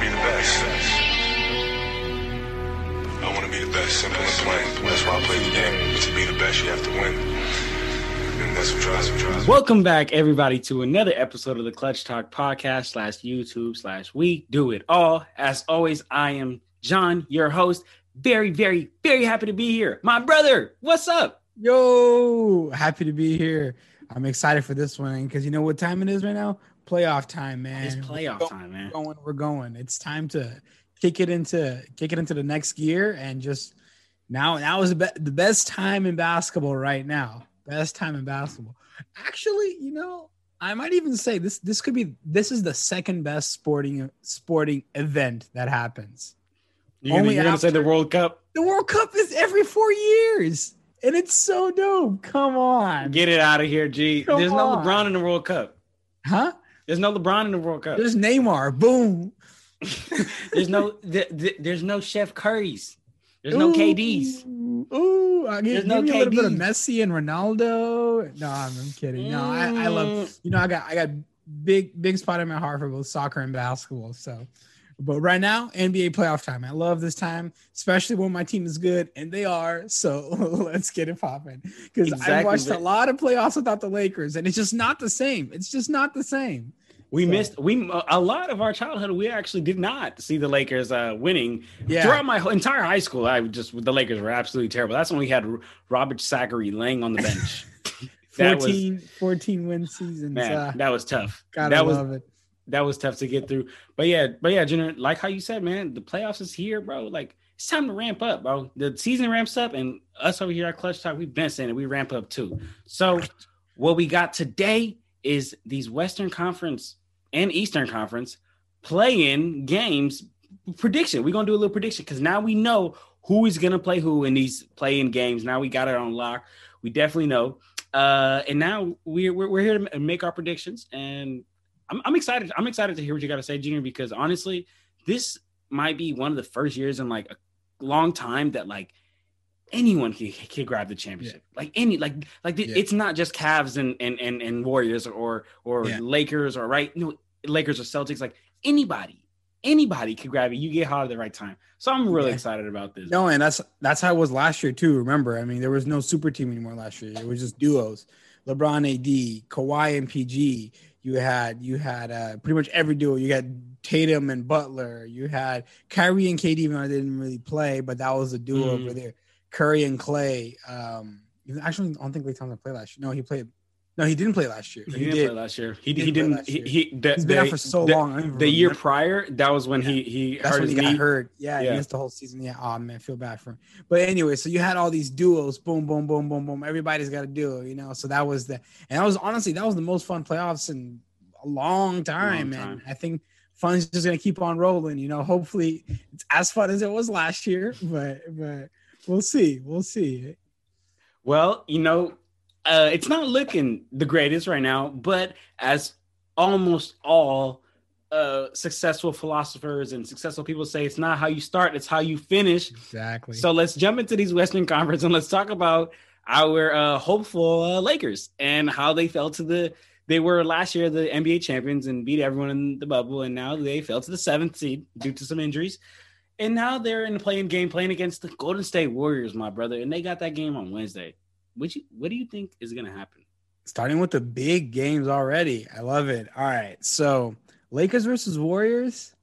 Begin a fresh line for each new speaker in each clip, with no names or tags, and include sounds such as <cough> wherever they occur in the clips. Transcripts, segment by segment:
to be the best. I want to be the best. Simple and plain. That's why I play the game. But to be the best, you have to win. And that's what drives me. Drives me.
Welcome back, everybody, to another episode of the Clutch Talk podcast slash YouTube slash We Do It All. As always, I am John, your host. Very, very, very happy to be here. My brother, what's up?
Yo, happy to be here. I'm excited for this one because you know what time it is right now? Playoff time, man.
It's playoff
We're
time, man.
Going, we're going. It's time to kick it into kick it into the next gear and just now now is the, be- the best time in basketball right now. Best time in basketball. Actually, you know, I might even say this this could be this is the second best sporting sporting event that happens.
You're gonna,
Only
you're gonna say the World Cup?
The World Cup is every 4 years. And it's so dope. Come on.
Get it out of here, G.
Come
There's no. LeBron in the World Cup.
Huh?
There's no LeBron in the World Cup.
There's Neymar. Boom. <laughs>
there's no th- th- there's no Chef Curry's. There's no KDs.
Ooh, Ooh, I give,
There's no
me a little bit of. Messi and Ronaldo. No, I'm, I'm kidding. No, I, I love.
Mm.
You know, I got I got big big spot in my heart for both soccer and basketball. So, but right now, NBA playoff time. I love this time, especially when my team is good, and they are. So <laughs> let's get it popping. Because I
Exactly,
watched a lot of playoffs without the Lakers, and it's just not the same. It's just not the same.
We
So-
missed we a lot of our childhood. We actually did not see the Lakers uh, winning
Yeah.
throughout my whole, entire high school. I just the Lakers were absolutely terrible. That's when we had Robert Sacre laying on the bench. <laughs> that was
14, 14 win seasons.
man,
uh,
that was tough.
gotta
that was
love it.
that was tough to get through. But yeah, but yeah, Jenner, like how you said, man, the playoffs is here, bro. Like it's time to ramp up, bro. The season ramps up, and us over here at Clutch Talk, we've been saying it. We ramp up too. So what we got today is these Western Conference and Eastern Conference play-in games prediction. We're gonna do a little prediction because now we know who is gonna play who in these play-in games. Now we got it on lock. We definitely know. Uh, and now we're, we're we're here to make our predictions, and I'm, I'm excited. I'm excited to hear what you got to say, Junior, because honestly, this might be one of the first years in like a long time that like anyone can, can grab the championship. Like any like like the,
Yeah.
it's not just Cavs and and and, and Warriors or or
Yeah.
Lakers or right no Lakers or Celtics. Like anybody, anybody could grab it. You get hot at the right time. So I'm really
Yeah.
excited about this.
No, and that's that's how it was last year too. Remember, I mean, there was no super team anymore last year. It was just duos: LeBron, AD, Kawhi, and PG. You had you had uh, pretty much every duo. You had Tatum and Butler. You had Kyrie and KD. Even though they didn't really play, but that was a duo
Mhm.
over there. Curry and Klay. Um, actually, I don't think Klay Thompson played last year. No, he played. No, he didn't play last year.
He,
He,
didn't
did.
play last year. He,
He
he
didn't
didn't. He,
year.
he, the,
He's been
the,
out for so
the,
long. I don't even
The year prior, that was when he he
That's
hurt
when
his
he got
knee.
hurt. Yeah,
Yeah.
he missed the whole season. Yeah. Oh man, feel bad for him. But anyway, so you had all these duos, boom, boom, boom, boom, boom. Everybody's got a duo, you know. So that was the and that was honestly that was the most fun playoffs in a long time.
Long
and. I think fun's just gonna keep on rolling, you know. Hopefully it's as fun as it was last year, <laughs> but but we'll see. We'll see.
Well, you know, uh, it's not looking the greatest right now, but as almost all uh, successful philosophers and successful people say, it's not how you start, it's how you finish.
Exactly.
So let's jump into these Western Conference and let's talk about our uh, hopeful uh, Lakers and how they fell to the. They were last year the NBA champions and beat everyone in the bubble, and now they fell to the seventh seed due to some injuries. And now they're in the play-in game, playing against the Golden State Warriors, my brother, and they got that game on Wednesday. What you, what do you think is going to happen?
starting with the big games already. I love it. All right, so Lakers versus Warriors.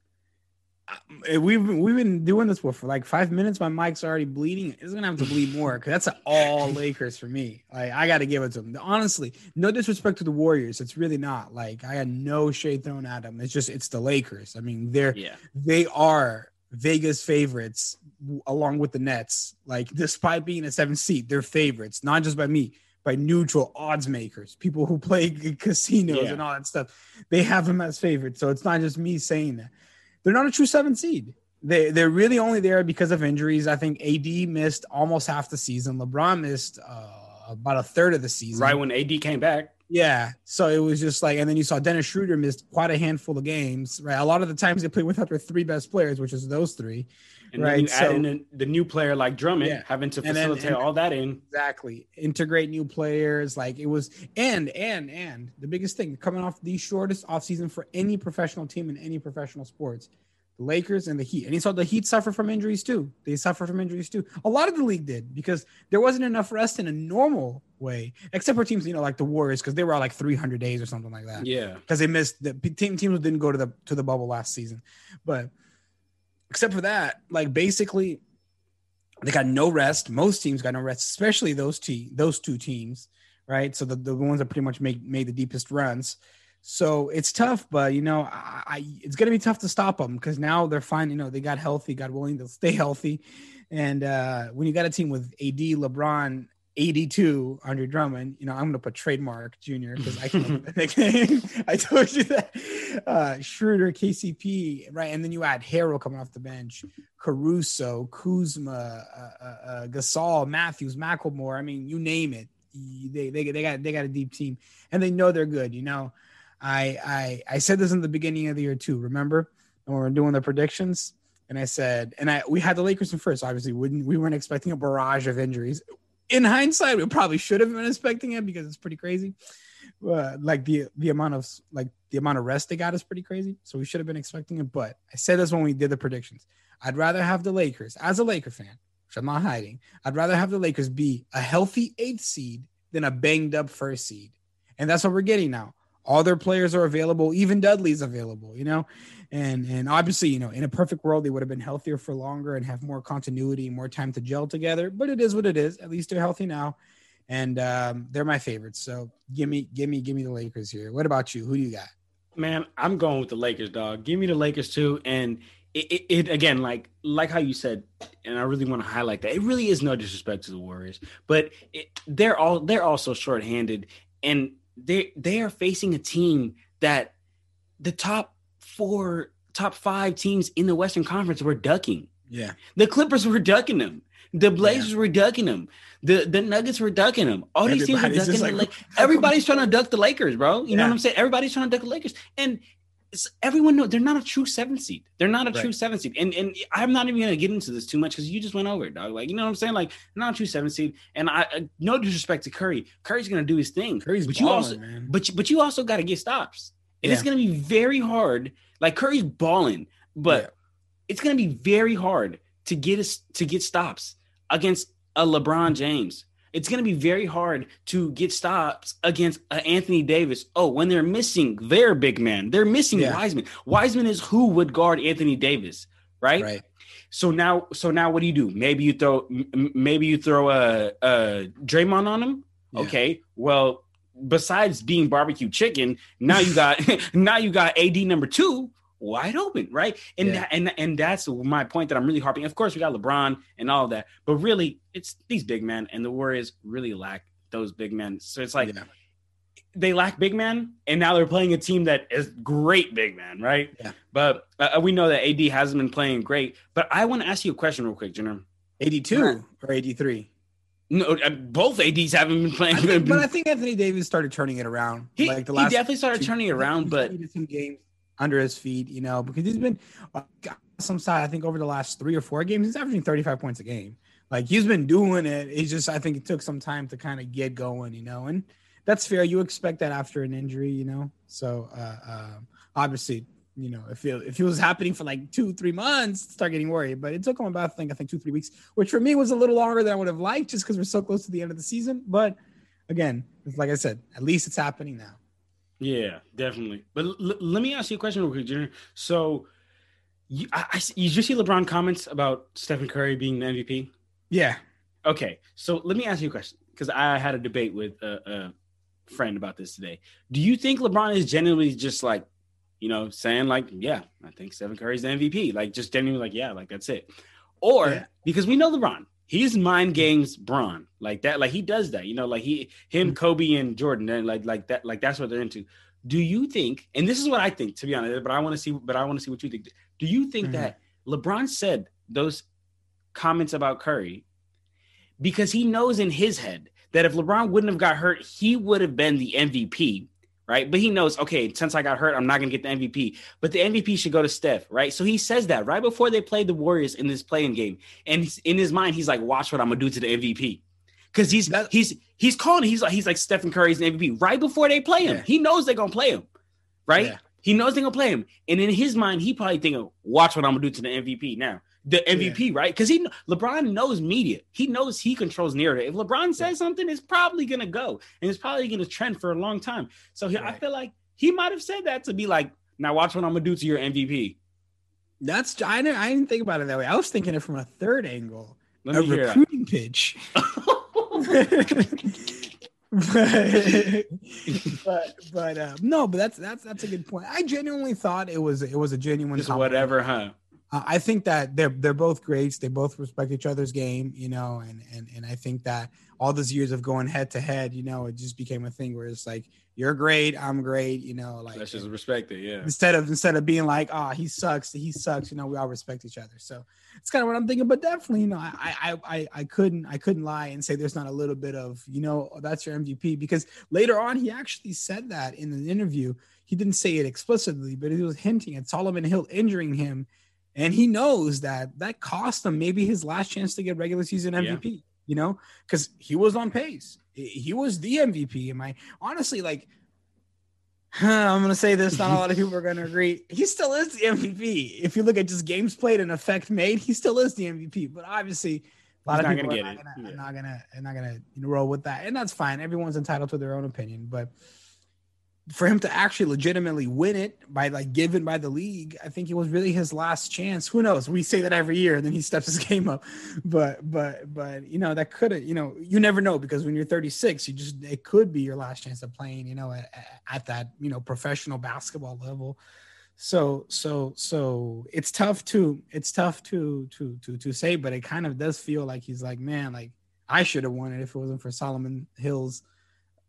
Uh, We've been, we've been doing this for, for like five minutes. My mic's already bleeding. It's gonna have to bleed more because that's all <laughs> Lakers for me. Like I got to give it to them. Honestly, no disrespect to the Warriors. It's really not. Like I had no shade thrown at them. It's just it's the Lakers. I mean, they're
Yeah,
they are Vegas favorites along with the Nets. Like, despite being a seventh seed, they're favorites, not just by me, by neutral odds makers, people who play <laughs> casinos
Yeah.
and all that stuff. They have them as favorites. So it's not just me saying that. They're not a true seventh seed. They they're really only there because of injuries. I think AD missed almost half the season. LeBron missed uh, about a third of the season.
right when AD came back.
Yeah. So it was just like, and then you saw Dennis Schroeder missed quite a handful of games, right? A lot of the times they play without their three best players, which is those three.
And
Right,
then you
so-
add in the, the new player like Drummond,
Yeah.
having to
And then-
facilitate
and-
all that in.
Exactly. Integrate new players. Like it was, and, and, and the biggest thing coming off the shortest offseason for any professional team in any professional sports, the Lakers and the Heat. And he saw the Heat suffer from injuries too. They suffer from injuries too. A lot of the league did because there wasn't enough rest in a normal way, except for teams, you know, like the Warriors, because they were all like 300 days or something like that.
Yeah.
Because they missed the team teams didn't go to the to the bubble last season. But except for that, like basically they got no rest. Most teams got no rest, especially those te- those two teams, right? So the, the ones that pretty much make made the deepest runs. So it's tough, but you know, I, I it's gonna be tough to stop them because now they're fine. You know, they got healthy, got willing to stay <laughs> healthy, and uh, when you got a team with AD, LeBron, 82 Andre Drummond, you know, I'm gonna put trademark junior because I can't <laughs> the nickname. <laughs> I told you that. Uh Schroeder, KCP, right? And then you add Harrell coming off the bench, Caruso, Kuzma, uh, uh, uh, Gasol, Matthews, McLemore. I mean, you name it. They, they, they got they got a deep team and they know they're good, you know. I I I said this in the beginning of the year too. Remember when we were doing the predictions, and I said, and I we had the Lakers in first. Obviously, wouldn't we weren't expecting a barrage of injuries. In hindsight, we probably should have been expecting it because it's pretty crazy. Uh, like the the amount of like the amount of rest they got is pretty crazy. So we should have been expecting it. But I said this when we did the predictions. I'd rather have the Lakers as a Laker fan, which I'm not hiding. I'd rather have the Lakers be a healthy eighth seed than a banged up first seed, and that's what we're getting now all their players are available even dudley's available you know? And and obviously you know in a perfect world they would have been healthier for longer and have more continuity more time to gel together but it is what it is. At least they're healthy now. And um, they're my favorites. So give me give me give me the lakers here. What about you? Who do you got?
Man i'm going with the lakers dog. Give me the lakers too. And it, it, it, again like like how you said and i really want to highlight that it really is no disrespect to the warriors but it, they're all they're also short-handed. And they they are facing a team that the top four, top five teams in the Western Conference were ducking.
Yeah,
the Clippers were ducking them. The Blazers yeah. were ducking them. The the Nuggets were ducking them. All these teams are ducking like, like everybody's trying to duck the Lakers, bro. You yeah. know what I'm saying? Everybody's trying to duck the Lakers, and everyone knows they're not a true seven seed. They're not a right. true seven seed. And and I'm not even gonna get into this too much because you just went over it, dog. Like you know what I'm saying? Like not a true seven seed. And I, I no disrespect to Curry, Curry's gonna do his thing.
Curry's
but
balling,
you also
man.
but but you also got to get stops. And yeah. it's gonna be very hard. Like Curry's balling, but yeah. it's gonna be very hard to get us to get stops against a LeBron James it's going to be very hard to get stops against uh, Anthony Davis. Oh, when they're missing their big man, they're missing yeah. Wiseman. Wiseman is who would guard Anthony Davis, right?
Right.
So now, so now, what do you do? Maybe you throw, maybe you throw a, a Draymond on him. Yeah. Okay. Well, besides being barbecue chicken, now you got <laughs> now you got AD number two wide open, right? And yeah. that, and and that's my point that I'm really harping. Of course, we got LeBron and all that, but really, it's these big men, and the Warriors really lack those big men. So it's like yeah. they lack big men, and now they're playing a team that is great big man, right?
Yeah.
But uh, we know that AD hasn't been playing great. But I want to ask you a question real quick, Jenner.
82 or 83?
No, uh, both ads haven't been playing.
I think, but I think Anthony Davis started turning it around.
He, like the last he definitely started turning it around, but
some games under his feet, you know, because he's been some side. I think over the last three or four games, he's averaging 35 points a game. Like he's been doing it. It's just I think it took some time to kind of get going, you know, and that's fair. You expect that after an injury, you know. So uh, uh, obviously, you know, if it, if it was happening for like two, three months, start getting worried. But it took him about I think I think two, three weeks, which for me was a little longer than I would have liked, just because we're so close to the end of the season. But again, like I said, at least it's happening now.
Yeah, definitely. But l- let me ask you a question real quick, Junior. So, you, I, I, you just see LeBron comments about Stephen Curry being the MVP?
Yeah.
Okay. So let me ask you a question because I had a debate with a, a friend about this today. Do you think LeBron is genuinely just like, you know, saying like, yeah, I think Stephen Curry's the MVP, like just genuinely like, yeah, like that's it, or yeah. because we know LeBron, he's mind games Bron like that. Like he does that, you know, like he, him, mm-hmm. Kobe, and Jordan, and like like that, like that's what they're into. Do you think? And this is what I think, to be honest, but I want to see, but I want to see what you think. Do you think mm-hmm. that LeBron said those comments about Curry because he knows in his head that if LeBron wouldn't have got hurt, he would have been the MVP right? But he knows, okay, since I got hurt, I'm not going to get the MVP. But the MVP should go to Steph, right? So he says that right before they played the Warriors in this play-in game, and in his mind, he's like, "Watch what I'm going to do to the MVP," because he's he's he's calling. He's like he's like Stephen Curry's the MVP right before they play him. Yeah. He knows they're going to play him, right? Yeah. He knows they're gonna play him, and in his mind, he probably thinking, "Watch what I'm gonna do to the MVP now." The MVP, yeah. right? Because he LeBron knows media. He knows he controls narrative. If LeBron says yeah. something, it's probably gonna go, and it's probably gonna trend for a long time. So he, right. I feel like he might have said that to be like, "Now watch what I'm gonna do to your MVP."
That's I didn't, I didn't think about it that way. I was thinking it from a third angle, a recruiting that. pitch. <laughs> but but, but uh, no, but that's that's that's a good point. I genuinely thought it was it was a genuine
just whatever, huh?
Uh, I think that they're they're both greats. They both respect each other's game, you know, and and and I think that all those years of going head to head, you know, it just became a thing where it's like you're great, I'm great, you know, like
that's just respect it, yeah.
Instead of instead of being like, oh, he sucks, he sucks, you know, we all respect each other. So it's kind of what I'm thinking. But definitely, you know, I I I I couldn't I couldn't lie and say there's not a little bit of, you know, that's your MVP because later on he actually said that in an interview. He didn't say it explicitly, but he was hinting at Solomon Hill injuring him. And he knows that that cost him maybe his last chance to get regular season MVP. Yeah you know, because he was on pace. He was the MVP. Am I honestly like? <sighs> I'm gonna say this. Not a lot of people are gonna agree. He still is the MVP. If you look at just games played and effect made, he still is the MVP. But obviously, a lot He's of people are not gonna, yeah. not gonna, are not gonna roll with that, and that's fine. Everyone's entitled to their own opinion. But for him to actually legitimately win it by like given by the league, I think it was really his last chance. Who knows? We say that every year, and then he steps his <laughs> game up. But but but you know that could have you know you never know because when you're 36, you just it could be your last chance of playing you know at, at that you know professional basketball level. So so so it's tough to it's tough to to to to say, but it kind of does feel like he's like man like I should have won it if it wasn't for Solomon Hills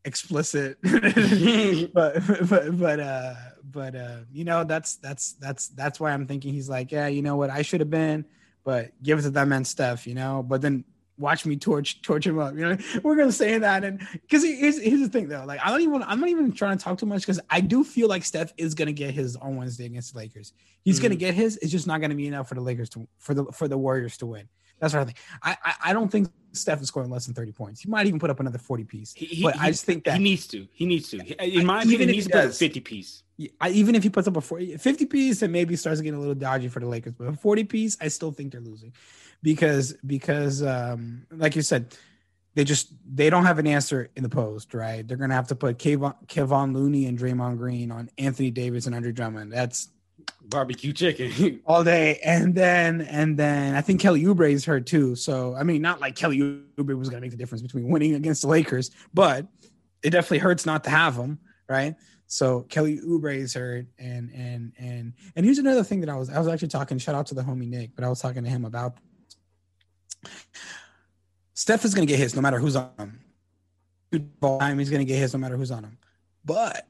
explicit. <laughs> <laughs> But but but uh but uh you know that's that's that's that's why i'm thinking he's like yeah you know what? I should have been but give it to that man steph you know? But then watch me torch torch him up you know? <laughs> We're gonna say that and because here's, here's the thing though like i don't even i'm not even trying to talk too much because i do feel like steph is gonna get his on wednesday against the lakers. He's mm-hmm. gonna get his it's just not gonna be enough for the lakers to for the for the warriors to win that's what I think. I, I, I don't think Steph is scoring less than 30 points. He might even put up another 40 piece. He, he, but I just think that
he needs to. He needs to. In my opinion, he needs to put up 50 piece.
I, even if he puts up a 40, 50 piece, and maybe starts getting a little dodgy for the Lakers. But a 40 piece, I still think they're losing because because um, like you said, they just they don't have an answer in the post, right? They're gonna have to put Kevon, Kevon Looney and Draymond Green on Anthony Davis and Andre Drummond. That's
barbecue chicken <laughs>
all day. And then and then I think Kelly Oubre is hurt too. So I mean, not like Kelly Oubre was gonna make the difference between winning against the Lakers, but it definitely hurts not to have him, right? So Kelly Oubre is hurt, and and and and here's another thing that I was I was actually talking. Shout out to the homie Nick, but I was talking to him about Steph is gonna get his no matter who's on him. Time he's gonna get his no matter who's on him. But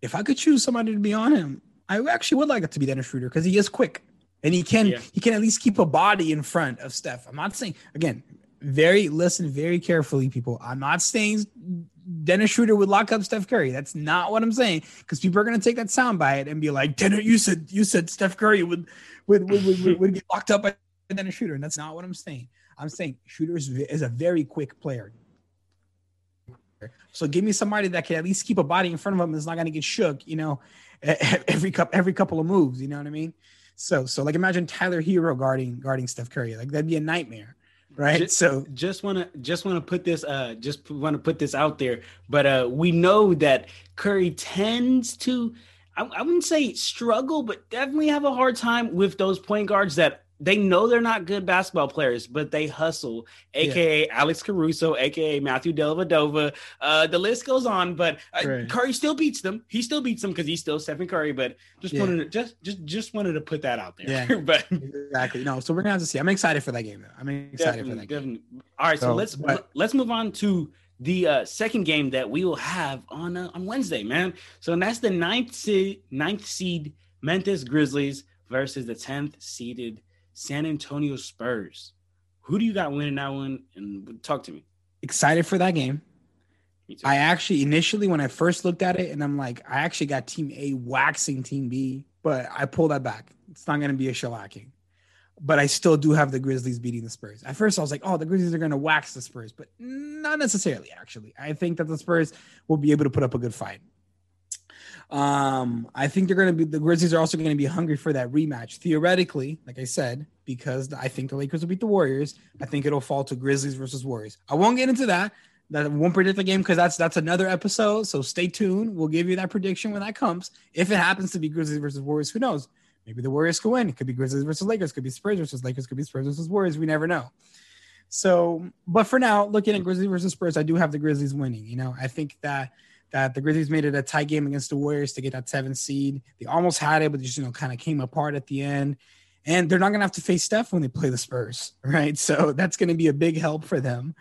if I could choose somebody to be on him, I actually would like it to be Dennis Schroeder because he is quick and he can yeah. he can at least keep a body in front of Steph. I'm not saying again, very listen very carefully, people. I'm not saying Dennis Schroeder would lock up Steph Curry. That's not what I'm saying because people are gonna take that sound bite and be like, Dennis, you said you said Steph Curry would would would, would, would get locked up by Dennis Schroeder, and that's not what I'm saying. I'm saying Schroeder is, is a very quick player. So give me somebody that can at least keep a body in front of him that's not going to get shook, you know, every couple every couple of moves. You know what I mean? So so like imagine Tyler Herro guarding guarding Steph Curry. Like that'd be a nightmare. Right.
Just,
so
just want to just want to put this uh just want to put this out there. But uh we know that Curry tends to I, I wouldn't say struggle, but definitely have a hard time with those point guards that they know they're not good basketball players, but they hustle, aka yeah. Alex Caruso, aka Matthew Dellavedova. Uh, the list goes on, but uh, right. Curry still beats them. He still beats them because he's still Stephen Curry. But just yeah. wanted to just just just wanted to put that out there.
Yeah, <laughs> but exactly. No, so we're gonna have to see. I'm excited for that game. Though. I'm excited for that game.
All right, so, so let's but, let's move on to the uh, second game that we will have on uh, on Wednesday, man. So that's the ninth seed, ninth seed Memphis Grizzlies versus the tenth seeded San Antonio Spurs. Who do you got winning that one? And talk to me.
Excited for that game. I actually initially when I first looked at it, and I'm like, I actually got Team A waxing Team B, but I pull that back. It's not going to be a shellacking. But I still do have the Grizzlies beating the Spurs. At first, I was like, oh, the Grizzlies are going to wax the Spurs, but not necessarily. Actually, I think that the Spurs will be able to put up a good fight. Um, I think they're going to be the Grizzlies are also going to be hungry for that rematch. Theoretically, like I said, because I think the Lakers will beat the Warriors. I think it'll fall to Grizzlies versus Warriors. I won't get into that. That won't predict the game because that's that's another episode. So stay tuned. We'll give you that prediction when that comes. If it happens to be Grizzlies versus Warriors, who knows? Maybe the Warriors could win. It could be Grizzlies versus Lakers. Could be Spurs versus Lakers. Could be Spurs versus Warriors. We never know. So, but for now, looking at Grizzlies versus Spurs, I do have the Grizzlies winning. You know, I think that that the Grizzlies made it a tight game against the Warriors to get that seven seed. They almost had it, but just you know, kind of came apart at the end. And they're not gonna have to face Steph when they play the Spurs, <laughs> right? So that's gonna be a big help for them,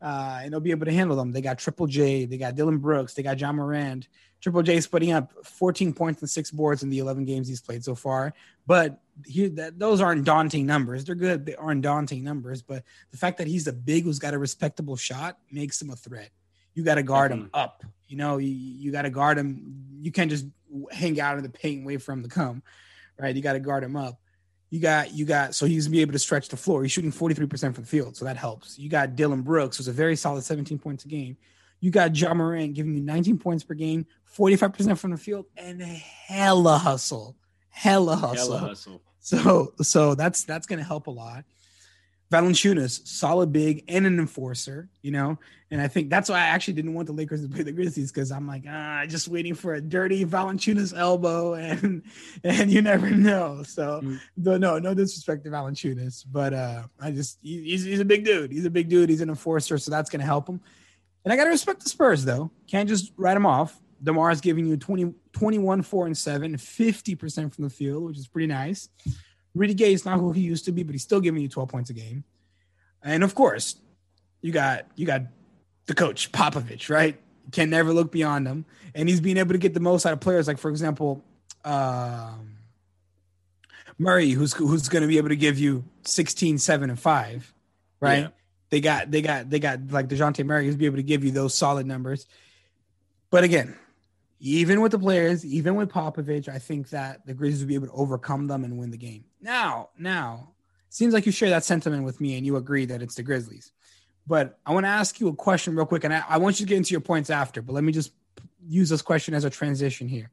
uh, and they'll be able to handle them. They got Triple J, they got Dillon Brooks, they got Ja Morant. Triple J is putting up 14 points and six boards in the 11 games he's played so far. But that, those aren't daunting numbers. They're good. They aren't daunting numbers. But the fact that he's a big who's got a respectable shot makes him a threat. You got to guard him up. You know, you, you got to guard him. You can't just hang out in the paint and wait for him to come, right? You got to guard him up. You got, you got, so he's gonna be able to stretch the floor. He's shooting 43% from the field, so that helps. You got Dillon Brooks, who's a very solid 17 points a game. You got Ja Morant giving you 19 points per game, 45% from the field, and hella hustle. Hella hustle. Hella hustle. So so that's that's gonna help a lot. Valanciunas, solid big and an enforcer, you know, and I think that's why I actually didn't want the Lakers to play the Grizzlies because I'm like, ah, just waiting for a dirty Valanciunas elbow, <laughs> and and you never know. So, mm. no, no, no disrespect to Valanciunas, but uh, I just he's he's a big dude. He's a big dude. He's an enforcer, so that's gonna help him. And I got to respect the Spurs, though. Can't just write them off. DeMar is giving you 20, 21, 4, and 7, 50% from the field, which is pretty nice. Rudy Gay is not who he used to be, but he's still giving you 12 points a game. And of course, you got you got the coach, Popovich, right? Can never look beyond him. And he's being able to get the most out of players. Like, for example, um, Murray, who's who's going to be able to give you 16, 7, and 5, right? Yeah. They got they got they got like Dejounte Murray who's be able to give you those solid numbers. But again, even with the players, even with Popovich, I think that the Grizzlies will be able to overcome them and win the game. Now, now, seems like you share that sentiment with me and you agree that it's the Grizzlies. But I want to ask you a question real quick, and I, I want you to get into your points after. But let me just use this question as a transition here.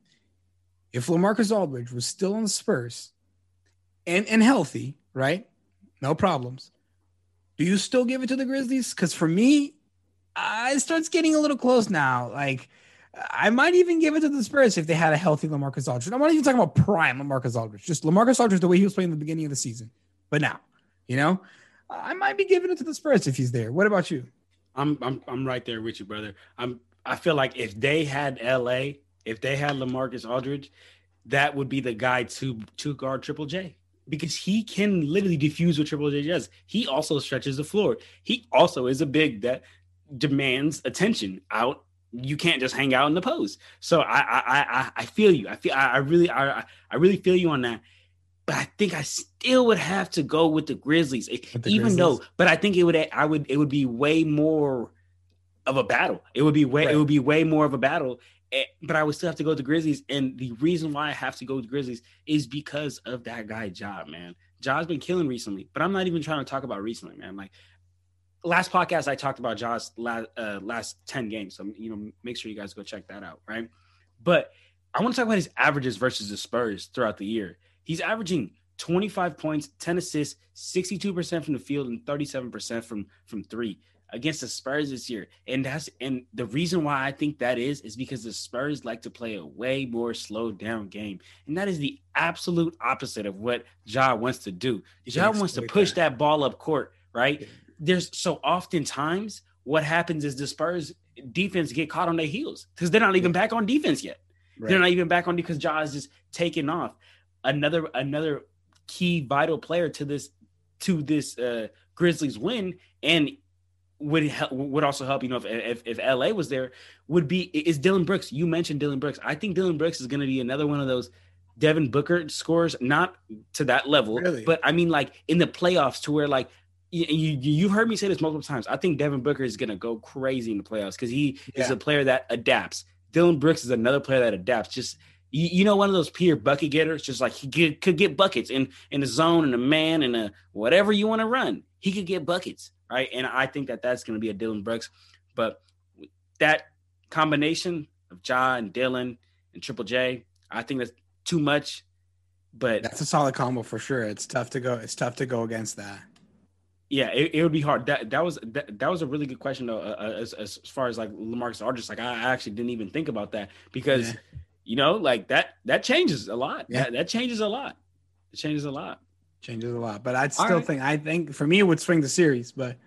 If LaMarcus Aldridge was still on the Spurs and and healthy, right? No problems do you still give it to the Grizzlies? Because for me, uh, it starts getting a little close now. Like, I might even give it to the Spurs if they had a healthy LaMarcus Aldridge. I'm not even talking about prime LaMarcus Aldridge, just LaMarcus Aldridge the way he was playing in the beginning of the season. But now, you know, I might be giving it to the Spurs if he's there. What about you?
I'm I'm I'm right there with you, brother. I'm I feel like if they had LA, if they had LaMarcus Aldridge, that would be the guy to to guard Triple J because he can literally defuse what Triple J does. He also stretches the floor. He also is a big that demands attention out. You can't just hang out in the pose. So I I I, I feel you. I feel I, I really I I really feel you on that. But I think I still would have to go with the Grizzlies, with the even Grizzlies. though. But I think it would I would it would be way more of a battle. It would be way right. it would be way more of a battle Eh, but I would still have to go to Grizzlies. And the reason why I have to go to Grizzlies is because of that guy, Ja, man. Ja's been killing recently, but I'm not even trying to talk about recently, man. Like last podcast, I talked about Ja's last, uh, last 10 games. So, you know, make sure you guys go check that out, right? But I want to talk about his averages versus the Spurs throughout the year. He's averaging 25 points, 10 assists, 62% from the field, and 37% from from three against the Spurs this year. And that's and the reason why I think that is is because the Spurs like to play a way more slowed down game. And that is the absolute opposite of what Ja wants to do. Ja wants to push that. that ball up court, right? There's so oftentimes what happens is the Spurs defense get caught on their heels because they're not even back on defense yet. Right. They're not even back on because Ja is just taking off. Another another key vital player to this to this uh Grizzlies win and would help, would also help. You know, if, if if LA was there, would be is Dillon Brooks. You mentioned Dillon Brooks. I think Dillon Brooks is going to be another one of those Devin Booker scores, not to that level, really? but I mean like in the playoffs to where like you, you you've heard me say this multiple times. I think Devin Booker is going to go crazy in the playoffs because he yeah. is a player that adapts. Dillon Brooks is another player that adapts. Just you, you know, one of those pure bucket getters, just like he get, could get buckets in in the zone and a man and a whatever you want to run. He could get buckets right? And I think that that's going to be a Dillon Brooks. But that combination of Ja and Dillon and Triple J. I think that's too much, but
That's a solid combo for sure. It's tough to go. It's tough to go against that.
Yeah, it, it would be hard. That that was that, that was a really good question though. Uh, uh, as, as far as like Lamarcus Aldridge, like I, I actually didn't even think about that because
Yeah.
you know like that that changes a lot.
Yeah.
That, that changes a lot. It changes a lot.
Changes a lot, but I'd still
right.
think. I think for me, it would swing the series, but.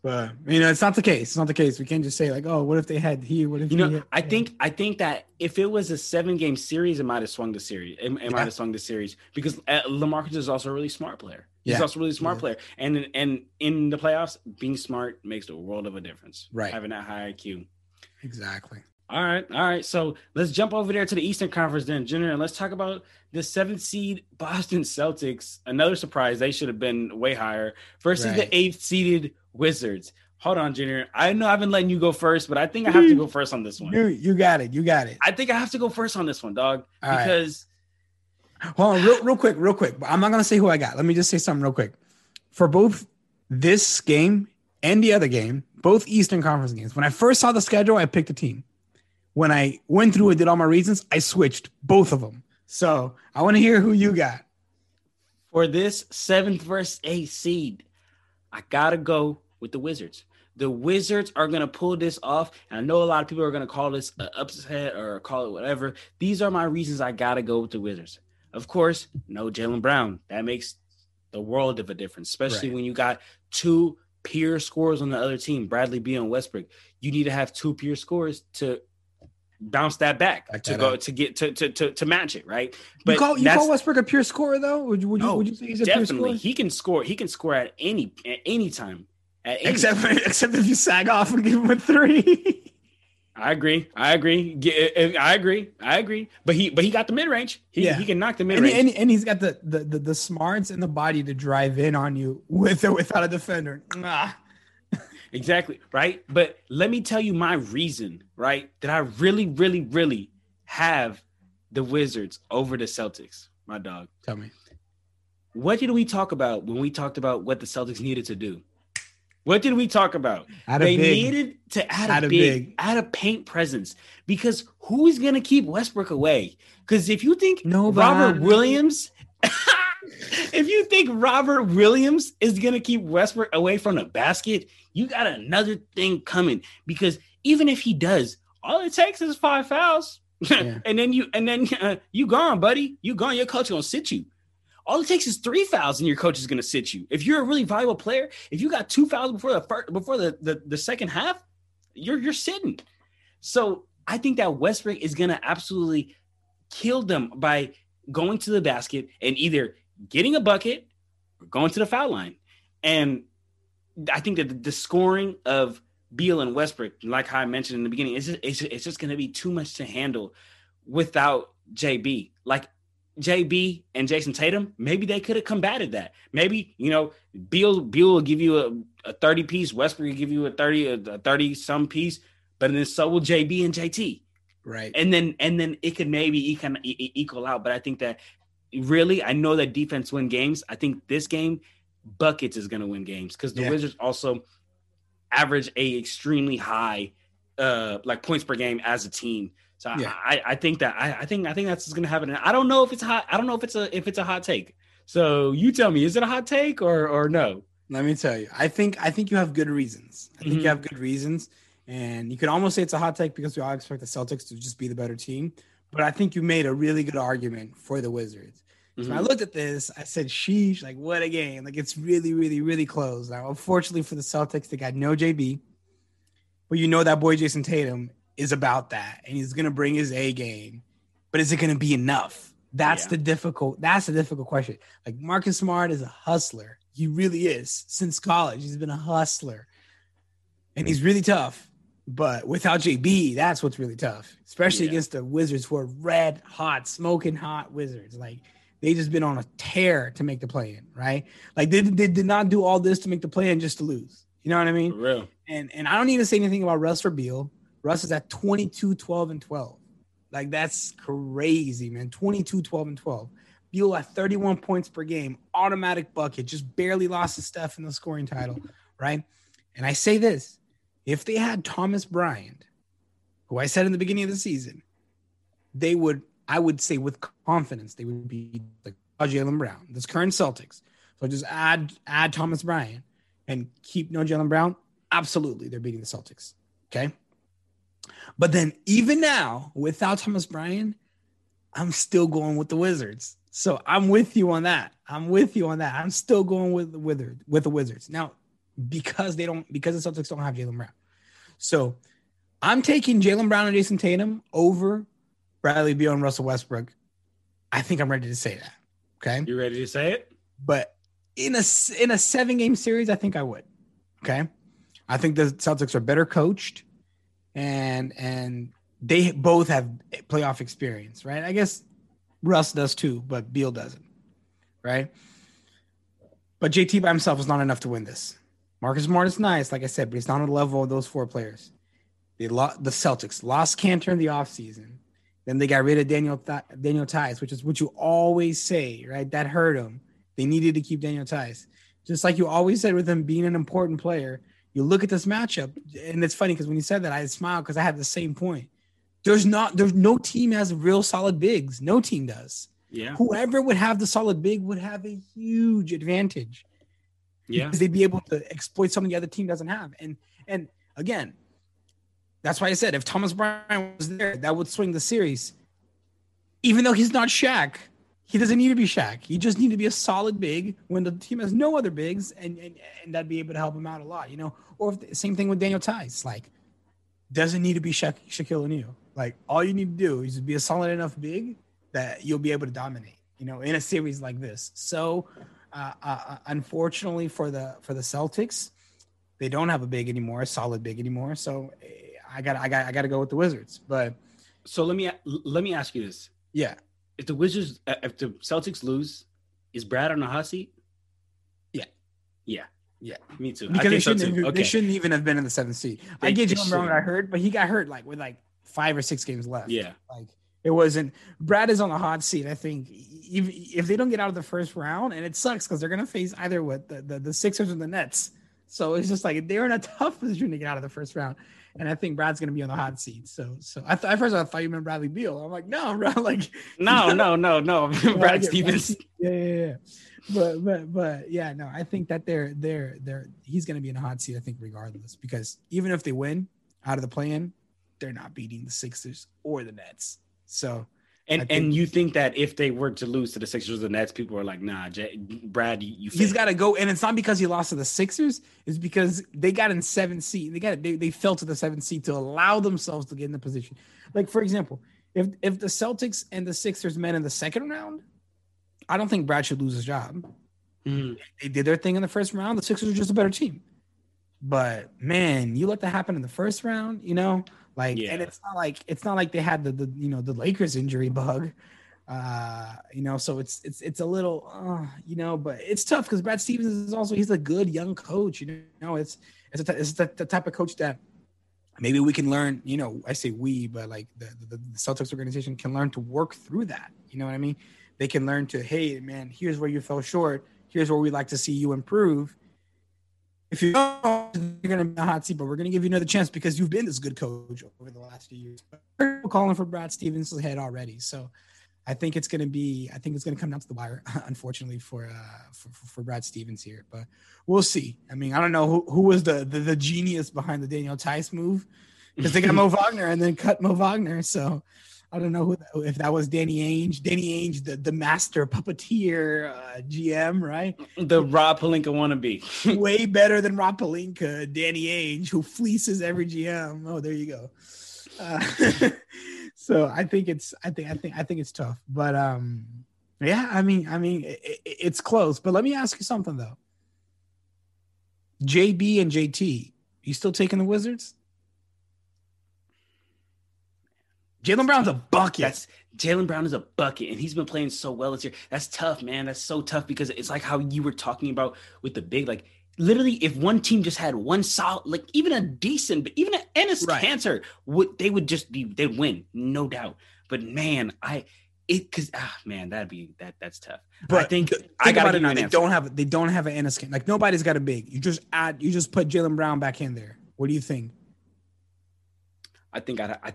But you know, it's not the case. It's not the case. We can't just say like, "Oh, what if they had he? What if
You know,
had-
I think I think that if it was a seven game series, it might have swung the series. It, it
Yeah.
might have swung the series because uh, Lamarcus is also a really smart player. He's
Yeah.
also a really smart
Yeah.
player, and and in the playoffs, being smart makes the world of a difference.
Right.
having that high IQ.
exactly.
All right, all right. So let's jump over there to the Eastern Conference then, Jenner, and let's talk about the seventh seed Boston Celtics. Another surprise; they should have been way higher versus
Right.
the eighth seeded Wizards. Hold on, Junior. I know I've been letting you go first, but I think I have to go first on this one.
You you got it. You got it.
I think I have to go first on this one, dog,
All right.
because
Hold on, real, real quick, real quick. I'm not gonna say who I got. Let me just say something real quick. For both this game and the other game, both Eastern Conference games, when I first saw the schedule, I picked a team. When I went through and did all my reasons, I switched both of them. So I want to hear who you got.
for this seventh versus eighth seed, I gotta go with the Wizards. The Wizards are gonna pull this off, and I know a lot of people are gonna call this an upset or call it whatever. These are my reasons I gotta go with the Wizards. Of course, no Jaylen Brown. That makes the world of a difference, especially
Right.
when you got two peer scores on the other team, Bradley Beal and Westbrook. You need to have two peer scores to bounce that back,
Back
to
that
go
up.
to get to, to to to match it, right?
you call you call Westbrook a pure scorer though? Would you would you,
No,
would you say he's a pure
definitely
scorer?
he can score he can score at any at any time at any
Except <laughs> except if you sag off and give him a three. <laughs>
i agree. I agree. Uh, i agree. I agree. But he but he got the mid-range. He,
Yeah.
he can knock the
and,
mid-range.
and, and he's got the, the the the smarts and the body to drive in on you with or without a defender. Ah. <laughs>
exactly right? But let me tell you my reason right that i really really really have the wizards over the celtics my dog.
Tell me.
what did we talk about when we talked about what the celtics needed to do what did we talk about
Add
they
big.
needed to add,
Add a
big,
big.
add a paint presence because who is going to keep Westbrook away? Because if you think
Nobody.
Robert Williams, <laughs> if you think Robert Williams is going to keep Westbrook away from the basket, you got another thing coming. Because even if he does, all it takes is five fouls, <laughs>
Yeah.
and then you and then uh, <laughs> you gone, buddy. You gone. Your coach gonna sit you. All it takes is three fouls, and your coach is going to sit you. If you're a really valuable player, if you got two fouls before the first, before the, the the second half, you're you're sitting. So I think that Westbrook is going to absolutely kill them by going to the basket and either getting a bucket or going to the foul line. And I think that the, scoring of Beal and Westbrook, like I mentioned in the beginning, it's just, it's, it's just going to be too much to handle without JB. Like JB and Jayson Tatum, maybe they could have combated that. Maybe, you know, Beal Beal will give you a, a 30 piece, Westbrook will give you a 30 a 30 some piece, but then so will JB and JT.
Right.
And then and then it could maybe equal out, but I think that really I know that defense win games. I think this game buckets is going to win games cuz the
Yeah.
Wizards also average a extremely high uh like points per game as a team. So
Yeah.
I, I think that I, I think I think that's gonna happen. And I don't know if it's hot. I don't know if it's a if it's a hot take. So you tell me, is it a hot take or or no?
Let me tell you. I think I think you have good reasons. I think
Mhm.
you have good reasons. And you could almost say it's a hot take because we all expect the Celtics to just be the better team. But I think you made a really good argument for the Wizards. So when I looked at this, I said, sheesh, like what a game. Like it's really, really, really close. Now, unfortunately for the Celtics, they got no JB. But you know that boy Jayson Tatum is about that and he's gonna bring his A game. But is it gonna be enough? That's
Yeah.
the difficult, that's the difficult question. Like Marcus Smart is a hustler. He really is. Since college, he's been a hustler. And he's really tough. But without JB, that's what's really tough, especially
Yeah.
against the Wizards who are red hot, smoking hot Wizards. Like they just been on a tear to make the play in, right? Like they, they did not do all this to make the play in just to lose. You know what I mean?
For real.
And and I don't need to say anything about Russ or Beal. Russ is at 22, 12, and 12. Like that's crazy, man. 22, 12, and 12. Beal at 31 points per game, automatic bucket, just barely lost to Steph in the scoring title, right? And I say this if they had Thomas Bryant, who I said in the beginning of the season, they would, I would say with confidence, they would be like Jaylen Brown, this current Celtics. So just add add Thomas Bryant and keep no Jaylen Brown. Absolutely, they're beating the Celtics. Okay. But then even now, without Thomas Bryant, I'm still going with the Wizards. So I'm with you on that. I'm with you on that. I'm still going with the Wizards with the Wizards. Now, because they don't because the Celtics don't have Jaylen Brown. So I'm taking Jaylen Brown and Jayson Tatum over Bradley Beal and Russell Westbrook. I think I'm ready to say that. Okay.
You ready to say it?
But in a in a seven game series, I think I would. Okay. I think the Celtics are better coached and and they both have playoff experience, right? I guess Russ does too, but Beal doesn't, right? But JT by himself is not enough to win this. Marcus Smart is nice, like I said, but he's not on the level of those four players. They lost the Celtics lost Kanter in the offseason. Then they got rid of Daniel Th- Daniel Theis, which is what you always say, right? That hurt them. They needed to keep Daniel Theis. Just like you always said with him being an important player, you look at this matchup, and it's funny because when you said that, I smiled because I had the same point. There's not, there's no team has real solid bigs. No team does.
Yeah.
Whoever would have the solid big would have a huge advantage.
Yeah.
Because they'd be able to exploit something the other team doesn't have. And and again, that's why I said if Thomas Bryant was there, that would swing the series. Even though he's not Shaq, he doesn't need to be Shaq. He just need to be a solid big when the team has no other bigs, and and, and that'd be able to help him out a lot, you know. Or if, same thing with Daniel Theis, like doesn't need to be Sha- Shaquille O'Neal. Like all you need to do is be a solid enough big that you'll be able to dominate, you know, in a series like this. So, uh, uh, uh unfortunately for the for the Celtics, they don't have a big anymore, a solid big anymore. So, eh, I got I got I got to go with the Wizards. But
so let me let me ask you this:
Yeah,
if the Wizards, uh, if the Celtics lose, is Brad on the hot seat?
Yeah,
yeah,
yeah.
Me too.
Because they shouldn't, so okay. they shouldn't even have been in the seventh seed. They, I get Jaylen Brown got hurt, but he got hurt like with like five or six games left.
Yeah,
like it wasn't. Brad is on the hot seat. I think if, if they don't get out of the first round, and it sucks because they're gonna face either what the, the the Sixers or the Nets. So it's just like they're in a <laughs> tough position to get out of the first round and I think Brad's going to be on the hot seat. So, so I, th- at first I thought you meant Bradley Beal. I'm like, no, <laughs> bro, like,
no, <laughs> no, no, no, <laughs> Brad Stevens.
Yeah, yeah, yeah. But, but, but, yeah, no, I think that they're, they're, they're, he's going to be in a hot seat. I think regardless, because even if they win out of the play-in, they're not beating the Sixers or the Nets. So,
and think, and you think that if they were to lose to the Sixers or the Nets, people are like, nah, Jay, Brad, you, you
he's got to go. And it's not because he lost to the Sixers; it's because they got in seven seed. They got they, they fell to the seventh seed to allow themselves to get in the position. Like for example, if if the Celtics and the Sixers met in the second round, I don't think Brad should lose his job.
Mm.
They did their thing in the first round. The Sixers are just a better team. But man, you let that happen in the first round, you know, like, yeah. and it's not like it's not like they had the the you know the Lakers injury bug, uh, you know. So it's it's it's a little, uh, you know, but it's tough because Brad Stevens is also he's a good young coach. You know, it's it's, a, it's the, the type of coach that maybe we can learn. You know, I say we, but like the, the the Celtics organization can learn to work through that. You know what I mean? They can learn to, hey, man, here's where you fell short. Here's where we'd like to see you improve if you don't, you're going to be a hot seat, but we're going to give you another chance because you've been this good coach over the last few years. We're calling for Brad Stevens' head already, so I think it's going to be. I think it's going to come down to the wire, <laughs> unfortunately for, uh, for for Brad Stevens here. But we'll see. I mean, I don't know who, who was the, the, the genius behind the Daniel Theis move because they got Mo <laughs> Wagner and then cut Mo Wagner. So I don't know who, if that was Danny Ainge. Danny Ainge, the, the master puppeteer uh, GM, right?
The Rob Pelinka wannabe. <laughs>
Way better than Rob Pelinka, Danny Ainge, who fleeces every GM. Oh, there you go. Uh, <laughs> so I think it's I think I think I think it's tough, but um, yeah. I mean, I mean, it, it, it's close. But let me ask you something though. JB and JT, you still taking the Wizards? Jaylen Brown's a bucket.
That's Jaylen Brown is a bucket, and he's been playing so well this year. That's tough, man. That's so tough because it's like how you were talking about with the big, like literally, if one team just had one solid, like even a decent, but even an Enes right. Kanter, would they would just be they'd win, no doubt. But man, I it because ah man, that'd be that that's tough.
But I think, think I got it now. They don't have they don't have an Enes Like nobody's got a big. You just add you just put Jaylen Brown back in there. What do you think?
I think I. I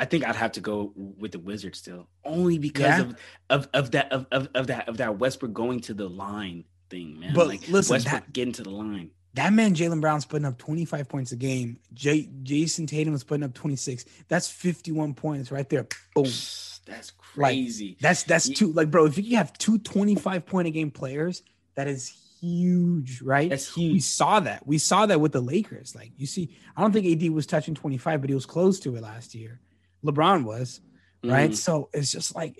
I think I'd have to go with the Wizards still, only because
Yeah?
of, of of that of, of of that of that Westbrook going to the line thing, man.
But
like
listen,
Westbrook
that-
getting to the line.
That man, Jaylen Brown's putting up 25 points a game. J- Jayson Tatum was putting up 26. That's 51 points right there. Boom.
That's
Like,
crazy.
That's that's
Ye-
two. Like, bro, if you have two 25 point a game players, that is huge, right?
That's huge.
we saw that. We saw that with the Lakers. Like, you see, I don't think AD was touching 25, but he was close to it last year. LeBron was, right?
Mhm.
So it's just like,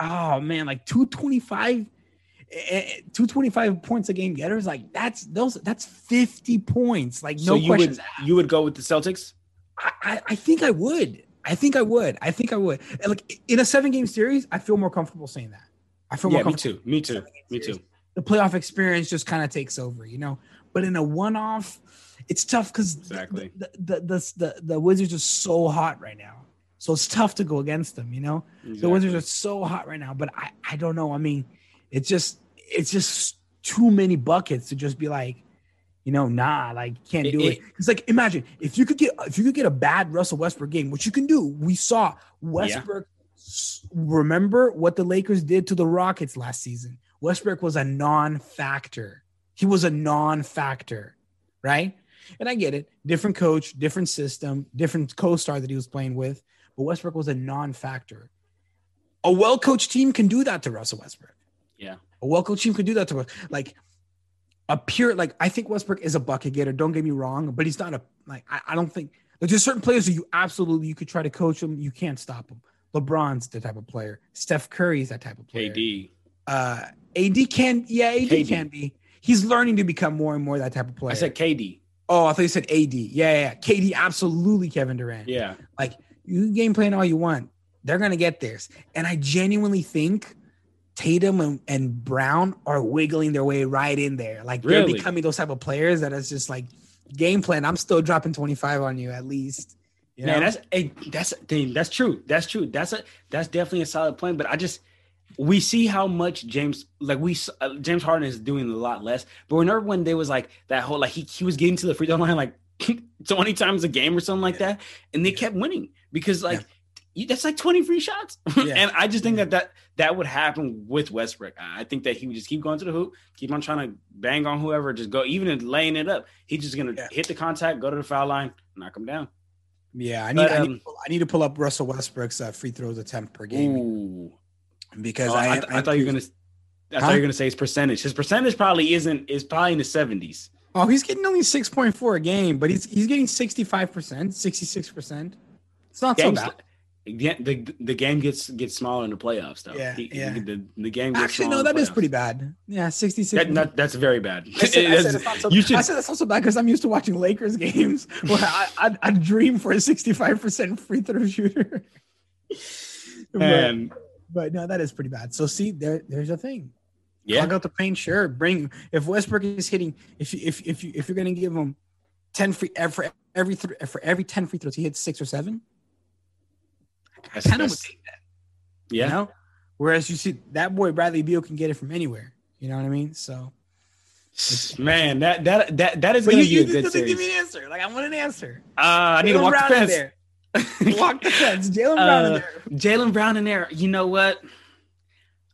oh man, like 225, eh, 225 points a game getters. Like, that's those, that's 50 points. Like,
So
no
you
questions.
would you would go with the Celtics?
I, I, I think I would. I think I would. I think I would. And like in a seven game series, I feel more comfortable saying that. I feel
Yeah,
more
me
comfortable.
too. Me too. Me too.
The playoff experience just kind of takes over, you know. But in a one off, it's tough because
Exactly.
the, the, the, the, the Wizards are so hot right now. So it's tough to go against them, you know. The Wizards are so hot right now, but I, I don't know. I mean, it's just it's just too many buckets to just be like, you know, nah, like can't do it.
it-
It's like imagine if you could get if you could get a bad Russell Westbrook game, which you can do. We saw Westbrook. s- Remember what the Lakers did to the Rockets last season? Westbrook was a non-factor. He was a non-factor, right? And I get it. Different coach, different system, different co-star that he was playing with, but Westbrook was a non-factor. A well-coached team can do that to Russell Westbrook.
Yeah.
A well-coached team can do that to us. Like a pure, like I think Westbrook is a bucket getter. Don't get me wrong, but he's not a like I, I don't think like there's certain players who you absolutely you could try to coach them, you can't stop them. LeBron's the type of player. Steph Curry's that type of player.
KD.
Uh, AD can, yeah, AD
KD.
can be. He's learning to become more and more that type of player.
I said KD.
oh, I thought you said AD. Yeah, yeah, yeah. KD, absolutely Kevin Durant.
Yeah.
Like you can game plan all you want, they're gonna get theirs. And I genuinely think Tatum and, and Brown are wiggling their way right in there. Like they're
Really?
becoming those type of players that is just like game plan. I'm still dropping 25 on you at least. You
Man, that's hey, that's thing. That's true. That's true. That's a that's definitely a solid plan. But I just we see how much James like we uh, James Harden is doing a lot less. But whenever when there was like that whole like he he was getting to the free throw line like <laughs> twenty times a game or something like that, and they kept winning because like. You, that's like 20 free shots. <laughs>
Yeah.
and I just think that, that that would happen with Westbrook. I think that he would just keep going to the hoop, keep on trying to bang on whoever, just go, even in laying it up. He's just going to
Yeah.
hit the contact, go to the foul line, knock him down.
yeah, I need,
But,
I, need
um,
to pull, I need to pull up Russell Westbrook's uh, free throws attempt per game
Ooh.
because
Oh, I,
I,
th- I thought you were gonna. I thought you were gonna say his percentage. His percentage probably isn't. Is probably in the seventies.
Oh, he's getting only 6.4 a game, but he's he's getting 65%, 66%. It's not so bad.
The, the the game gets gets smaller in the playoffs though.
Yeah,
He-
yeah.
The, the game gets
Actually, no, that is pretty bad. Yeah, 66.
That, not, that's very bad.
I said, <laughs> I
It
said it's not so,
you should.
I said it's not so bad because I'm used to watching Lakers <laughs> games where I, I, I dream for a 65% free throw shooter. <laughs> but,
man,
but no, that is pretty bad. So see, there, there's a thing.
yeah,
Clog out the paint, sure. Bring if Westbrook is hitting, if you if if you if you're gonna give him 10 free for every th- for every 10 free throws, he hits six or seven.
That's-
Kind of would take that.
yeah.
You know? Whereas you see that boy Bradley Beal can get it from anywhere. You know what I mean? So <sighs>
Man, that that that that is gonna
you,
be
you
a good series.
give me an answer. Like I want an answer.
Uh, I need to walk
Brown
the fence.
there. <laughs> Walk the fence. Jaylen Brown in
Uh,
there.
Jaylen Brown in there. You know what?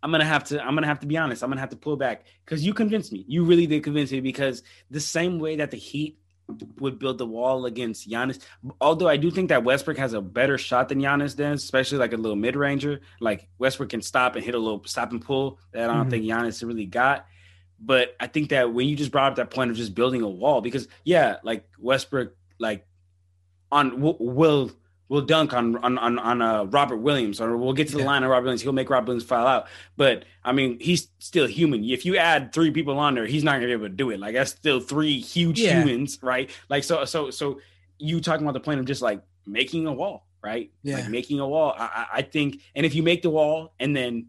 I'm gonna have to. I'm gonna have to be honest. I'm gonna have to pull back because you convinced me. You really did convince me because the same way that the Heat would build the wall against Giannis, although I do think that Westbrook has a better shot than Giannis does, especially like a little mid ranger. Like Westbrook can stop and hit a little stop and pull that I don't
Mhm.
think Giannis really got. But I think that when you just brought up that point of just building a wall, because yeah, like Westbrook, like on will will dunk on on on, on uh, Robert Williams, or we'll get to the
Yeah.
line of Robert Williams. He'll make Robert Williams foul out. But I mean, he's still human. If you add three people on there, he's not gonna be able to do it. Like that's still three huge
Yeah.
humans, right? Like so so so you talking about the plan of just like making a wall, right?
Yeah.
Like making a wall. I, I think, and if you make the wall and then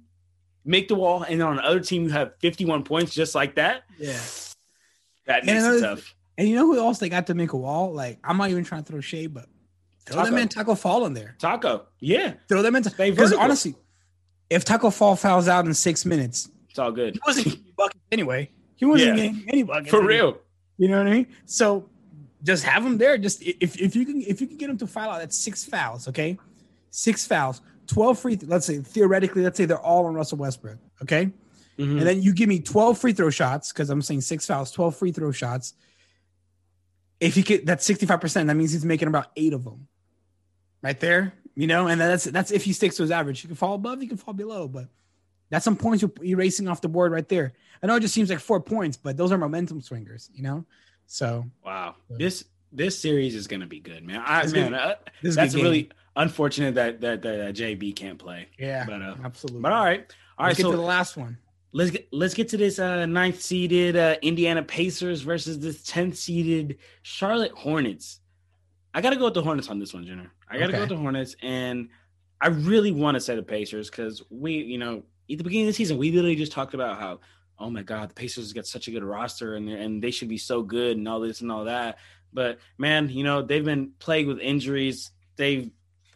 make the wall, and then on the other team you have 51 points just like that,
Yeah.
that
And
makes it tough.
And you know who else they got to make a wall? Like I'm not even trying to throw shade, but throw
Taco.
them in Taco Fall in there.
Taco, yeah,
Throw them in
Stay
because honestly, if Taco Fall fouls out in six minutes,
it's all good.
he wasn't getting buckets anyway. He wasn't
Yeah.
getting any buckets
For
anyway.
real.
You know what I mean? So just have him there. Just if if you can if you can get him to foul out, that's six fouls. Okay, six fouls, 12 free, let's say theoretically, let's say they're all on Russell Westbrook. Okay. Mm-hmm. And then you give me 12 free throw shots because I'm saying six fouls, 12 free throw shots. If he get that's 65%, that means he's making about eight of them right there, you know, and that's that's if he sticks to his average. He can fall above, he can fall below, but that's some points you're erasing off the board right there. I know it just seems like four points, but those are momentum swingers, you know. So
wow, this this series is gonna be good, man. I man, uh, that's really unfortunate that, that that JB can't play.
Yeah, but uh, absolutely.
But all right, all right.
Let's so, get to the last one.
Let's get let's get to this uh, ninth seeded uh, Indiana Pacers versus this tenth seeded Charlotte Hornets. I gotta go with the Hornets on this one, Jenner. I gotta okay. go with the Hornets, and I really want to say the Pacers because we, you know, at the beginning of the season, we literally just talked about how, oh my God, the Pacers got such a good roster and and they should be so good and all this and all that. But man, you know, they've been plagued with injuries. They've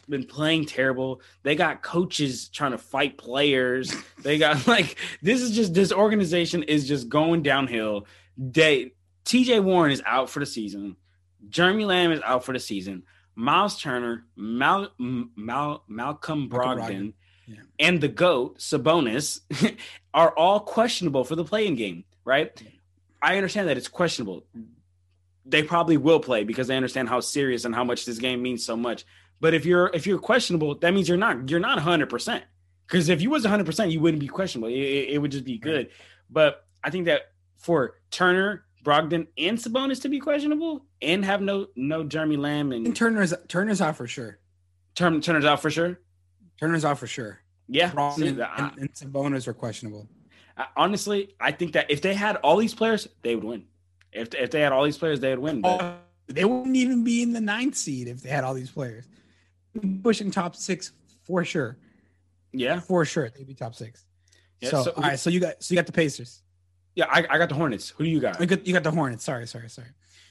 been playing terrible. They got coaches trying to fight players. <laughs> They got like this is just this organization is just going downhill. They TJ Warren is out for the season. Jeremy Lamb is out for the season. Miles Turner, Mal, Mal, Malcolm Brogdon, yeah. and the GOAT, Sabonis, <laughs> are all questionable for the play-in game, right? Yeah. I understand that it's questionable. They probably will play because they understand how serious and how much this game means so much. But if you're if you're questionable, that means you're not you're not 100 percent. Because if you was 100 percent, you wouldn't be questionable. It, it, it would just be good. Right. But I think that for Turner, Brogdon, and Sabonis to be questionable and have no no Jeremy Lamb and,
and Turner's Turner's out for sure.
Turn, Turner's out for sure.
Turner's out for sure.
Yeah,
See, and, and, and Sabonis are questionable.
honestly, I think that if they had all these players, they would win. If if they had all these players, they would win. But... Oh,
they wouldn't even be in the ninth seed if they had all these players. Pushing top six for sure.
Yeah,
for sure, they'd be top six. Yeah, so, so all right, so you got so you got the Pacers.
Yeah, I, I got the Hornets. Who do you got?
You got, you got the Hornets. Sorry, sorry, sorry.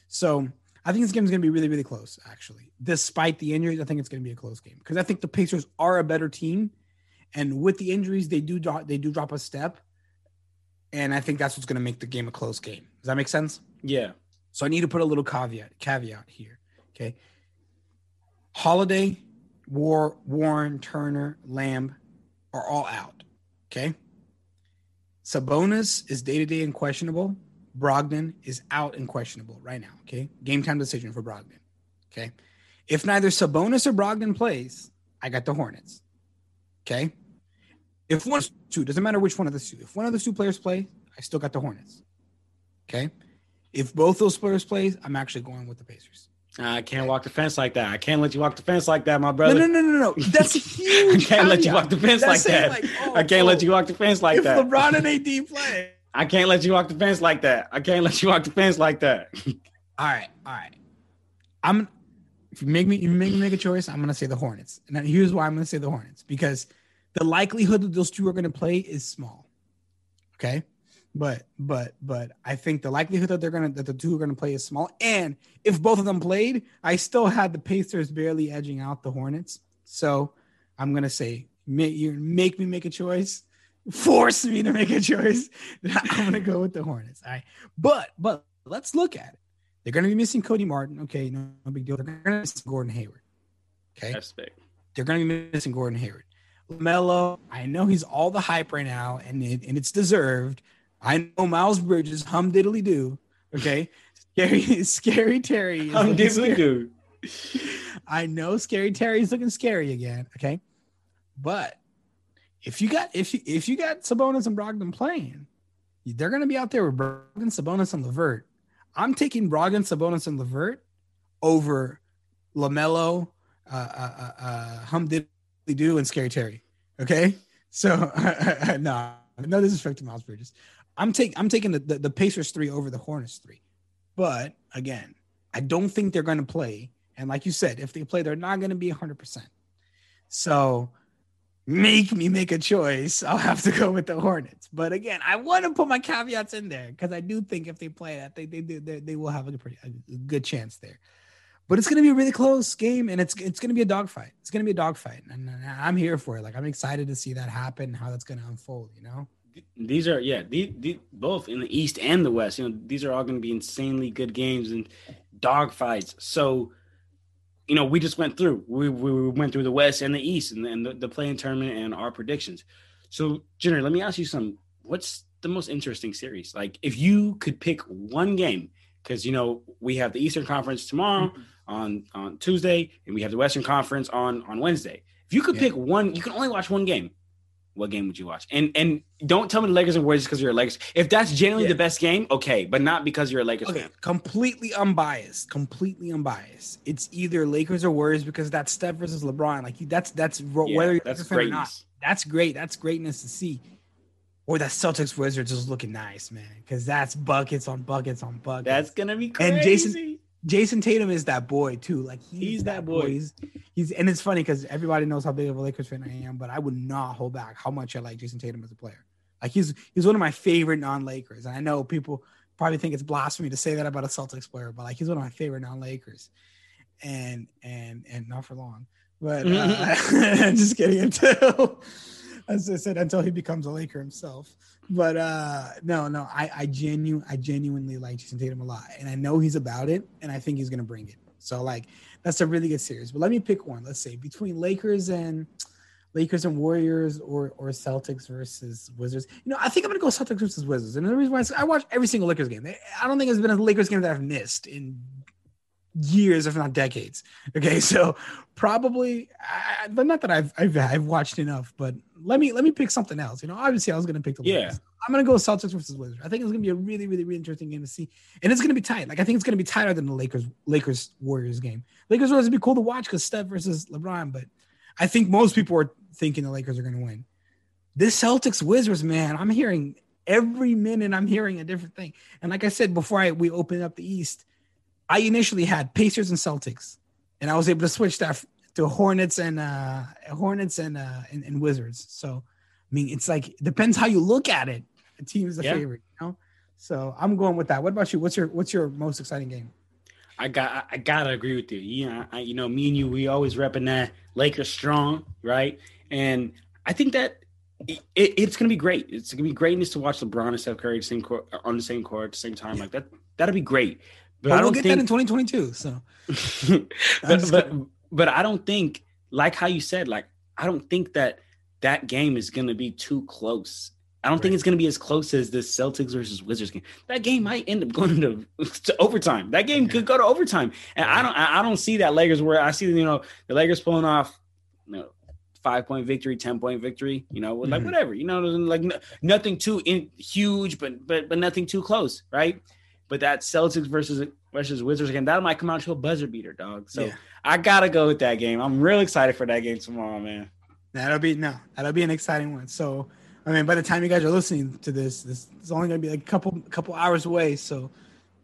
So I think this game is going to be really, really close. Actually, despite the injuries, I think it's going to be a close game because I think the Pacers are a better team, and with the injuries, they do drop, they do drop a step, and I think that's what's going to make the game a close game. Does that make sense?
Yeah.
So I need to put a little caveat caveat here. Okay. Holiday, War, Warren, Turner, Lamb are all out. Okay. Sabonis is day to day and questionable. Brogdon is out and questionable right now. Okay. Game time decision for Brogdon. Okay. If neither Sabonis or Brogdon plays, I got the Hornets. Okay. If one two, doesn't matter which one of the two. If one of the two players play, I still got the Hornets. Okay. If both those players play, I'm actually going with the Pacers.
I can't walk the fence like that. I can't let you walk the fence like that, my brother.
No, no, no, no, <laughs> no. That's huge.
I can't let you walk the fence That's like that. Like, oh, I can't oh, let you walk the fence like
if
that.
If LeBron and AD <laughs> play,
I can't let you walk the fence like that. I can't let you walk the fence like that.
all right, all right. I'm. If you make me, you make me make a choice, I'm gonna say the Hornets. And here's why I'm gonna say the Hornets because the likelihood that those two are gonna play is small. Okay. But but but I think the likelihood that they're gonna that the two are gonna play is small. And if both of them played, I still had the Pacers barely edging out the Hornets. So I'm gonna say make you make me make a choice, force me to make a choice. <laughs> I'm gonna go with the Hornets. All right. But but let's look at it. They're gonna be missing Cody Martin. Okay, no, no big deal. They're gonna miss Gordon Hayward. Okay.
That's big.
They're gonna be missing Gordon Hayward. Melo, I know he's all the hype right now, and it, and it's deserved. I know Miles Bridges, hum diddly do. Okay. scary, <laughs> scary Terry.
Hum diddly do. <laughs>
I know scary Terry's looking scary again. Okay. But if you got if you if you got Sabonis and Brogdon playing, they're gonna be out there with Brogdon, Sabonis, and LeVert. I'm taking Brogdon, Sabonis, and LeVert over LaMelo, uh, uh, uh, uh Hum Diddly Do, and Scary Terry. Okay, so <laughs> no, no disrespect to Miles Bridges. I'm taking I'm taking the, the, the Pacers three over the Hornets three. But again, I don't think they're going to play. And like you said, if they play, they're not going to be 100. percent So make me make a choice. I'll have to go with the Hornets. But again, I want to put my caveats in there because I do think if they play that, they they they, they will have a, pretty, a good chance there. But it's going to be a really close game, and it's it's going to be a dogfight. It's going to be a dogfight, and I'm here for it. Like I'm excited to see that happen, how that's going to unfold. You know
these are yeah the, the, both in the east and the west you know these are all going to be insanely good games and dog fights so you know, we just went through. We, we went through the West and the East and, and the, the play-in tournament and our predictions. So, Jenner, let me ask you some. What's the most interesting series? Like, if you could pick one game, because you know we have the Eastern Conference tomorrow mm-hmm. on on Tuesday, and we have the Western Conference on on Wednesday. If you could yeah. pick one, you can only watch one game what game would you watch? And and don't tell me the Lakers and Warriors because you're a Lakers. If that's generally yeah. the best game, okay, but not because you're a Lakers
okay.
fan.
Completely unbiased. Completely unbiased. It's either Lakers or Warriors because that's Steph versus LeBron. Like that's that's yeah, whether you're that's greatness. or not. That's great. That's greatness to see. Or that Celtics Wizards is looking nice, man. Because that's buckets on buckets on buckets.
That's gonna be crazy.
And Jayson Jayson Tatum is that boy too. Like he's, he's that boy. boy. He's, he's and it's funny because everybody knows how big of a Lakers fan I am, but I would not hold back how much I like Jayson Tatum as a player. Like he's he's one of my favorite non-Lakers, and I know people probably think it's blasphemy to say that about a Celtics player, but like he's one of my favorite non-Lakers, and and and not for long. But <laughs> uh, <laughs> just kidding until as I said until he becomes a Laker himself. But uh no, no, I I genu I genuinely like Jayson Tatum a lot, and I know he's about it, and I think he's gonna bring it. So like that's a really good series. But let me pick one. Let's say between Lakers and Lakers and Warriors or or Celtics versus Wizards. You know, I think I'm gonna go Celtics versus Wizards. And the reason why I watch every single Lakers game. I don't think there's been a Lakers game that I've missed in years, if not decades. Okay, <laughs> so probably, I, but not that I've, I've I've watched enough. But let me let me pick something else. You know, obviously I was gonna pick the
yeah.
I'm gonna go Celtics versus Wizards. I think it's gonna be a really really really interesting game to see, and it's gonna be tight. Like I think it's gonna be tighter than the Lakers Lakers Warriors game. Lakers Warriors would be cool to watch because Steph versus LeBron, but I think most people are thinking the Lakers are gonna win. This Celtics Wizards man, I'm hearing every minute I'm hearing a different thing. And like I said before, I we opened up the East I initially had Pacers and Celtics, and I was able to switch that to Hornets and uh, Hornets and, uh, and, and Wizards. So, I mean, it's like it depends how you look at it. A team is a yeah. favorite, you know. So I'm going with that. What about you? What's your What's your most exciting game?
I got I gotta agree with you. Yeah, I, you know, me and you, we always repping that Lakers strong, right? And I think that it, it's gonna be great. It's gonna be greatness to watch LeBron and Steph Curry same court, on the same court at the same time. Like that, that'll be great.
But, but I don't we'll get think, that in 2022. So, <laughs>
but, but, but I don't think, like how you said, like I don't think that that game is going to be too close. I don't right. think it's going to be as close as this Celtics versus Wizards game. That game might end up going to, <laughs> to overtime. That game yeah. could go to overtime, and I don't I don't see that Lakers where I see you know the Lakers pulling off, you know, five point victory, ten point victory. You know, like mm-hmm. whatever. You know, like nothing too in, huge, but but but nothing too close, right? But that Celtics versus versus Wizards game, that might come out to a buzzer beater, dog. So yeah. I gotta go with that game. I'm real excited for that game tomorrow, man.
That'll be no, that'll be an exciting one. So I mean, by the time you guys are listening to this, this is only gonna be like a couple couple hours away. So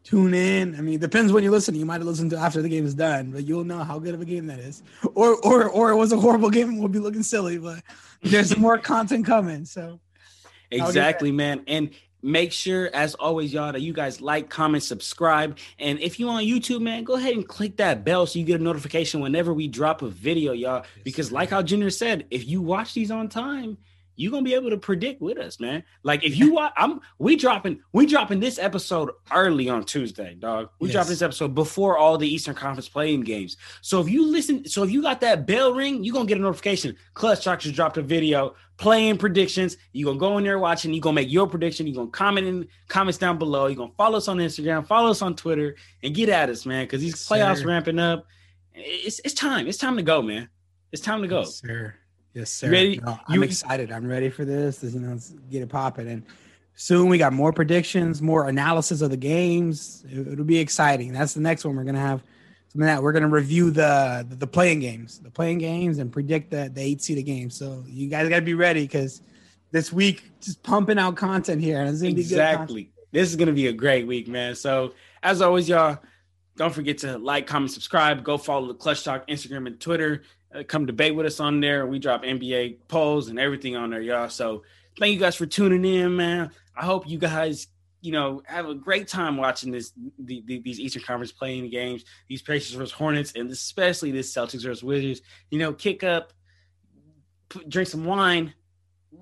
tune in. I mean, it depends when you're listening. You might have listened to after the game is done, but you'll know how good of a game that is. Or or or it was a horrible game and we'll be looking silly, but there's more <laughs> content coming. So
exactly, man. And Make sure, as always, y'all, that you guys like, comment, subscribe. And if you on YouTube, man, go ahead and click that bell so you get a notification whenever we drop a video, y'all. Because, like how Junior said, if you watch these on time, you're gonna be able to predict with us, man. Like if you <laughs> watch, I'm we dropping we dropping this episode early on Tuesday, dog. We yes. dropping this episode before all the Eastern Conference play-in games. So if you listen, so if you got that bell ring, you're gonna get a notification. Clutch Talk just dropped a video play-in predictions. You're gonna go in there watching, you're gonna make your prediction, you're gonna comment in comments down below, you're gonna follow us on Instagram, follow us on Twitter, and get at us, man. Cause these playoffs sir. ramping up. It's it's time. It's time to go, man. It's time to go.
Yes, sir. Yes, sir. Ready? No, I'm you, excited. I'm ready for this. You know, let's get it popping. And soon we got more predictions, more analysis of the games. It, will be exciting. That's the next one we're gonna have. Something that we're gonna review the the, the play-in games, the play-in games, and predict the the eight seed games. So you guys gotta be ready because this week just pumping out content here.
Exactly. This is gonna be a great week, man. So as always, y'all. Don't forget to like, comment, subscribe. Go follow the Clutch Talk Instagram and Twitter. Uh, come debate with us on there. We drop NBA polls and everything on there, y'all. So thank you guys for tuning in, man. I hope you guys, you know, have a great time watching this the, the, these Eastern Conference play-in games, these Pacers versus Hornets, and especially this Celtics versus Wizards. You know, kick up, p- drink some wine.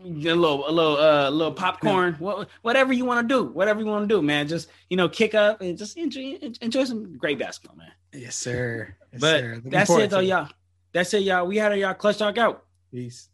A little, a little, uh, a little popcorn. Whatever you want to do, whatever you want to do, man. Just you know, kick up and just enjoy, enjoy some great basketball, man.
Yes, sir. Yes,
but
sir.
that's it, though, y'all. That's it, y'all. We had a y'all. Clutch talk out.
Peace.